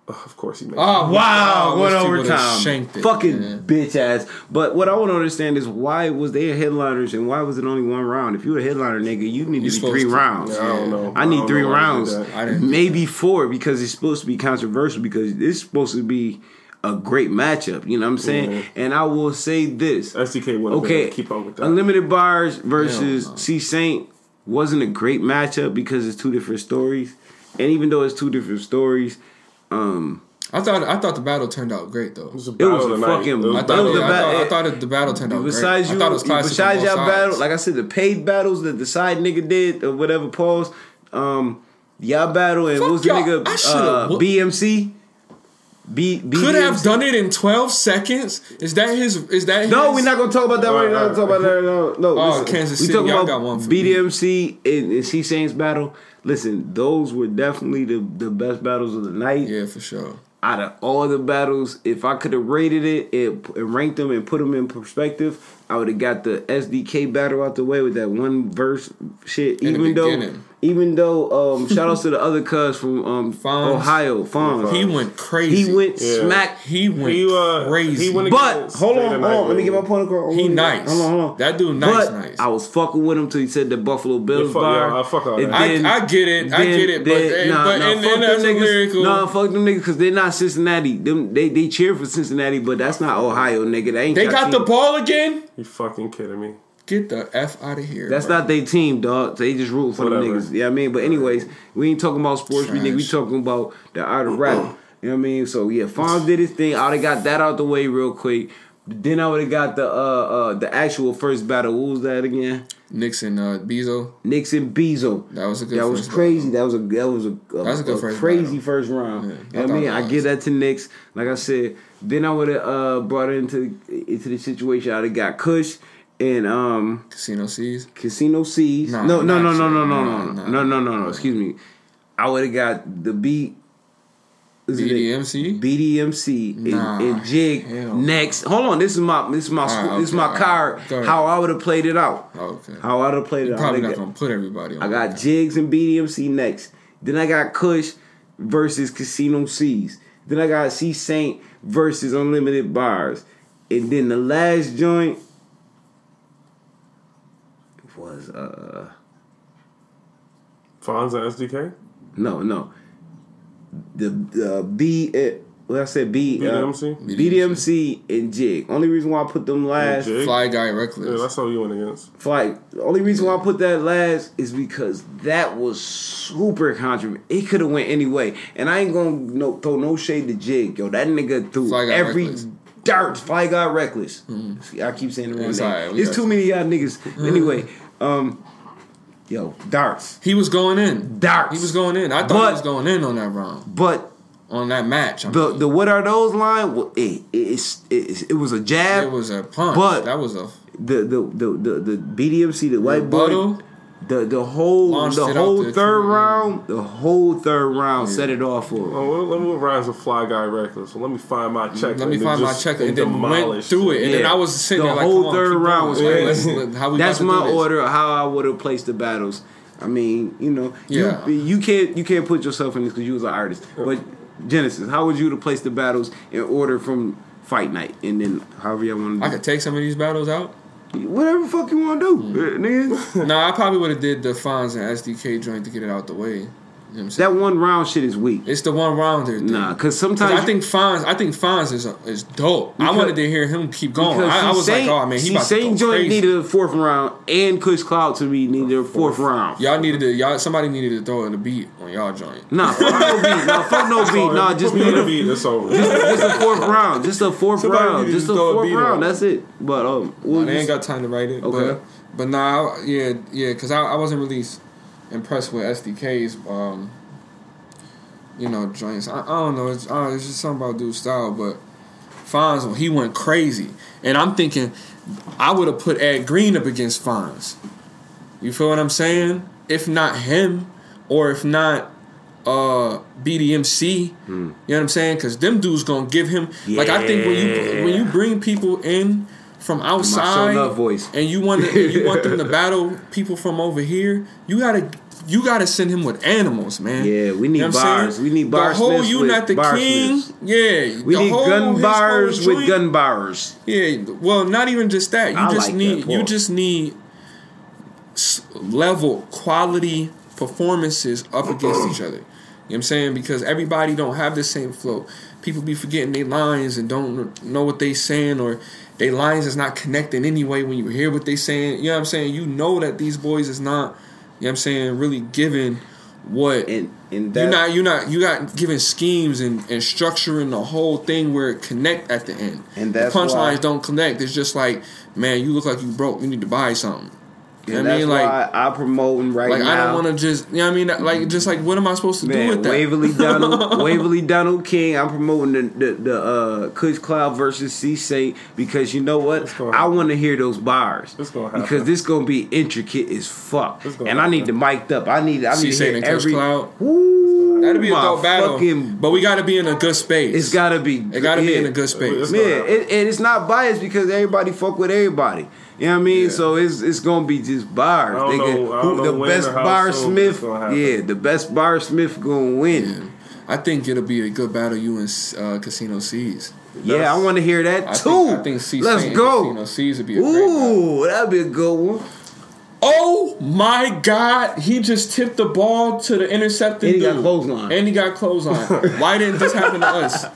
Ugh, Of course he made. Oh Wow, I one wish he overtime. it. Fucking Yeah. bitch ass. But what I want to understand is why was they headliners and why was it only one round? If you're a headliner, nigga, you need to be three to. rounds. I don't know. I need don't three know why they did rounds, that. I didn't- maybe four because it's supposed to be controversial because it's supposed to be a great matchup. You know what I'm saying? Mm-hmm. And I will say this: SDK would okay, keep up with that. Unlimited Bars versus Hell no. C Saint wasn't a great matchup because it's two different stories, and even though it's two different stories, um, I thought I thought the battle turned out great though. It was a, It was a fucking- It was I a thought, battle was it, a I, ba- thought, I thought it, the battle turned out besides great. you, I thought it was classic besides y'all sides. battle, like I said, the paid battles that the side nigga did or whatever. Pause. Um, y'all battle and Fuck what was the y'all. I nigga? Uh, BDMC. B, BDMC. could have done it in 12 seconds. Is that his? Is that No, his? we're not gonna talk about that. All We're right, not gonna talk about that. No, no. Oh, listen. Kansas we City, talking y'all about got one for me. BDMC and, and C Saints battle. Listen, those were definitely the, the best battles of the night. Yeah, for sure. out of all the battles, if I could have rated it and, and ranked them and put them in perspective, I would have got the SDK battle out the way with that one verse shit. In the even though, beginning. Even though, um, shout outs to the other cuz from um, Fonz. Ohio, Fonz. He went crazy. He went Yeah. smack. He went He, uh, crazy. he went But hold on, to hold on. Let me get my point across. He nice. Hold on, hold on. That dude nice, but nice. I was fucking with him till he said the Buffalo Bills fuck- bar. yeah, I fuck all that. then- I, I get it. I then- get it. But, then- nah, but nah, and, fuck and them niggas. lyrical. Nah, fuck them niggas because they're not Cincinnati. Them they they cheer for Cincinnati, but that's not Ohio, nigga. That ain't they y'all got the ball again. You fucking kidding me? Get the f out of here. That's bro. not their team, dog. They just root for Whatever. them niggas. Yeah, I mean, but anyways, we ain't talking about sports. We nigga, we talking about the art of rap. You know what I mean? So yeah, Fonz did his thing. I already got that out the way real quick. Then I would have got the uh uh the actual first battle. What was that again? Nixon, uh, Bezo. Nixon Bezo. That was a good. That was first crazy. That was a that was a, a, was a good a first crazy battle. first round. Yeah, You I know what I mean, I was. give that to Knicks. Like I said, then I would have uh brought it into into the situation. I'd have got Kush and um Casino C's. Casino C's. Nah, no, no, no, no, no, no, no, no, no, no, no. Excuse me. I would have got the beat. BDMC? BDMC and- Nah, and, Jig hell next. Hold on, this is my this is my Alright, this is my card. How I would have played it out. Okay. How I would have played it You're out. probably not gonna put everybody on. I got that. Jigs and BDMC next. Then I got Kush versus Casino C's. Then I got C Saint versus Unlimited Bars. And then the last joint was uh Fonz and SDK. no no the uh, B uh, what I said B uh, BDMC? BDMC and Jig. Only reason why I put them last Fly Guy Reckless. Yeah, that's all you went against. Fly. the only reason why I put that last is because that was super controversial. It could have went any way, and I ain't gonna no, throw no shade to Jig, yo. That nigga threw Fly Guy every Reckless. dart. Fly guy reckless. See, I keep saying the wrong It's name. alright, we too you. many y'all niggas. Anyway, um, yo, darts, he was going in. darts. He was going in. I thought But- he was going in on that round. but On that match. I the mean. the what are those line? well, It it's it, it was a jab. it was a punch. but- that was a the the the the, the BDMC the white boy. Rebuttal. The the whole Launched the whole third too, round, the whole third round set it off for. him. Oh, well, let me move rhymes with Fly Guy Reckless. So let me find my check. Let me find my check and then went through it. And then I was sitting The there like, whole come on, third round was Like, let's- how we That's about to do my order of how I would have placed the battles. I mean, you know, Yeah. you, you can't you can't put yourself in this because you was an artist. But Genesis, how would you to place the battles in order from fight night and then however you want to? I could take some of these battles out. Do whatever the fuck you want to do, uh, nigga. no, I probably would have did the Fonz and SDK joint to get it out the way. You know what I'm saying? That one round shit is weak. It's the one rounder. Thing. Nah, because sometimes I think Fonz, I think Fonz is is dope. I wanted to hear him keep going. I, I was C-Saint- like, oh man, he about to C-Saint go joint crazy. needed a fourth round, and Kush Cloud to me needed a fourth round. Y'all needed to y'all somebody needed to throw in a beat on y'all joint. Nah, fuck no beat. Nah, fuck no beat. Nah, just me need on the a, beat. It's over. just a fourth round. Just a fourth Somebody round. Just to a throw a fourth beat round. on. That's it. But um, we'll they ain't got time to write it. Okay. But, but nah, yeah, yeah, because I, I wasn't really impressed with SDK's, um, you know, joints. I, I don't know. It's, uh, it's just something about dude's style. But Fonz, he went crazy. And I'm thinking, I would have put Ed Green up against Fonz. You feel what I'm saying? If not him, or if not uh BDMC, Hmm. you know what I'm saying? Because them dudes gonna give him like I think when you when you bring people in from outside and you want to, and you want them to battle people from over here, you gotta you gotta send him with animals, man. Yeah, we need You know bars. We need bar The whole you not the king. smiths. Yeah, We need whole- gun bars with gun bars. yeah, well, not even just that. You I just like need you just need level quality performances up against each other. You know what I'm saying? Because everybody don't have the same flow. People be forgetting their lines and don't know what they saying or their lines is not connecting anyway when you hear what they saying. You know what I'm saying? You know that these boys is not, know what I'm saying, really giving what And and that you're not you're not you got giving schemes and, and structuring the whole thing where it connect at the end. And that's the punchlines don't connect. It's just like, man, you look like you broke. You need to buy something. You know and what I that's mean? Like, why I'm promoting right like now. I don't want to just, you know what I mean? Like, just like, what am I supposed to do with that? Waverly Donald, Waverly Donald King. I'm promoting the the, the uh, Kush Cloud versus C Saint because you know what? I want to hear those bars It's gonna because this gonna be intricate as fuck, and gonna I need happen. the mic'd up. I need I need to C-Saint hear and Kush every. Cloud. Woo, That'd be a my dope battle. fucking- But we got to be in a good space. It's gotta be. It got to be in a good space. It's Yeah, it, and it's not biased because everybody fuck with everybody. You know what I mean? Yeah. So it's it's gonna be just bars. I don't They know- get- I don't who- know the best bar Smith. it's gonna happen. Yeah, the best bar Smith gonna win. Yeah. I think it'll be a good battle. You and uh, Casino C's. Yeah, I want to hear that I too. think, I think C Let's go. Casino C's would be a great. Ooh, that'd be a good one. Oh my God! He just tipped the ball to the intercepting And he got clothesline. And he got clothesline. Why didn't this happen to us?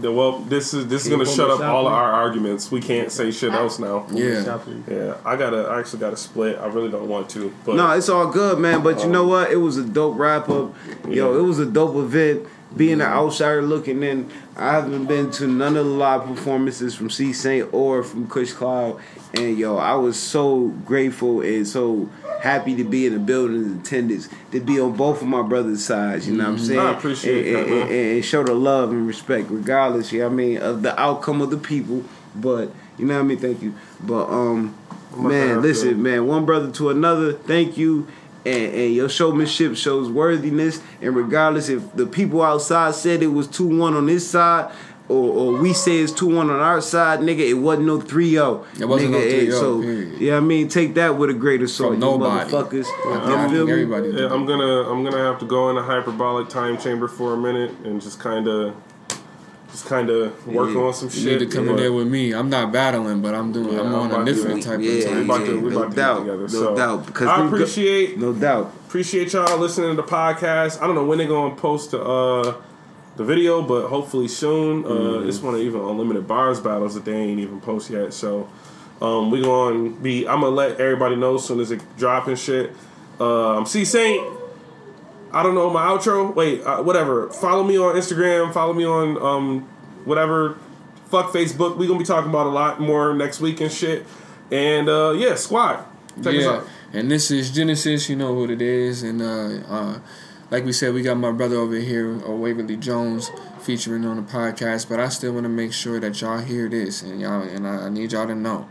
Well, this is this is gonna shut up all of our arguments. We can't say shit else now. Yeah. Yeah, I gotta. I actually gotta split. I really don't want to, but No, it's all good, man. But you know um, what? It was a dope wrap up. Yo, it was a dope event. being an outsider looking in, I haven't been to none of the live performances from C Saint or from Kush Cloud, and yo, I was so grateful and so happy to be in the building in attendance, to be on both of my brothers' sides. You know what I'm saying? I appreciate and, that, and, and, and show the love and respect, regardless. You know what I mean of the outcome of the people, but you know what I mean. Thank you, but um, to man, have listen, man, one brother to another. Thank you. And, and your showmanship shows worthiness. And regardless if the people outside said it was 2 1 on this side, or, or we say it's 2 1 on our side, nigga, it wasn't no 3 0. It wasn't no nigga, 3-0, So, period. yeah, I mean, take that with a grain of salt, From you nobody. motherfuckers. Yeah, you I feel me? Yeah, I'm gonna I'm gonna have to go in a hyperbolic time chamber for a minute and just kind of just kind of work Yeah. on some You shit. need to come in there with me. I'm not battling, but I'm doing. Yeah, I'm I'm on about a to- different type yeah, of we time. about to yeah, we no about doubt, get together. no so doubt, because I them go- appreciate No doubt. appreciate y'all listening to the podcast. I don't know when they're gonna post the uh, the video, but hopefully soon. Uh, Mm-hmm. It's one of even unlimited bars battles that they ain't even post yet. So um, we gonna be. I'm gonna let everybody know as soon as it drop and shit. Um, C Saint. I don't know my outro. Wait, uh, whatever. Follow me on Instagram. Follow me on um, whatever. Fuck Facebook. We gonna be talking about a lot more next week and shit. And uh, yeah, squad. Us yeah, out. and this is Genesis. You know what it is, and uh, uh, like we said, we got my brother over here, uh, Waverly Jones, featuring on the podcast. But I still want to make sure that y'all hear this, and y'all, and I, I need y'all to know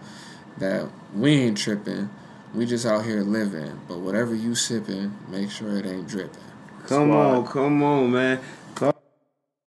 that we ain't tripping. We just out here living. But whatever you sipping, make sure it ain't dripping. Come Squad. on, come on, man.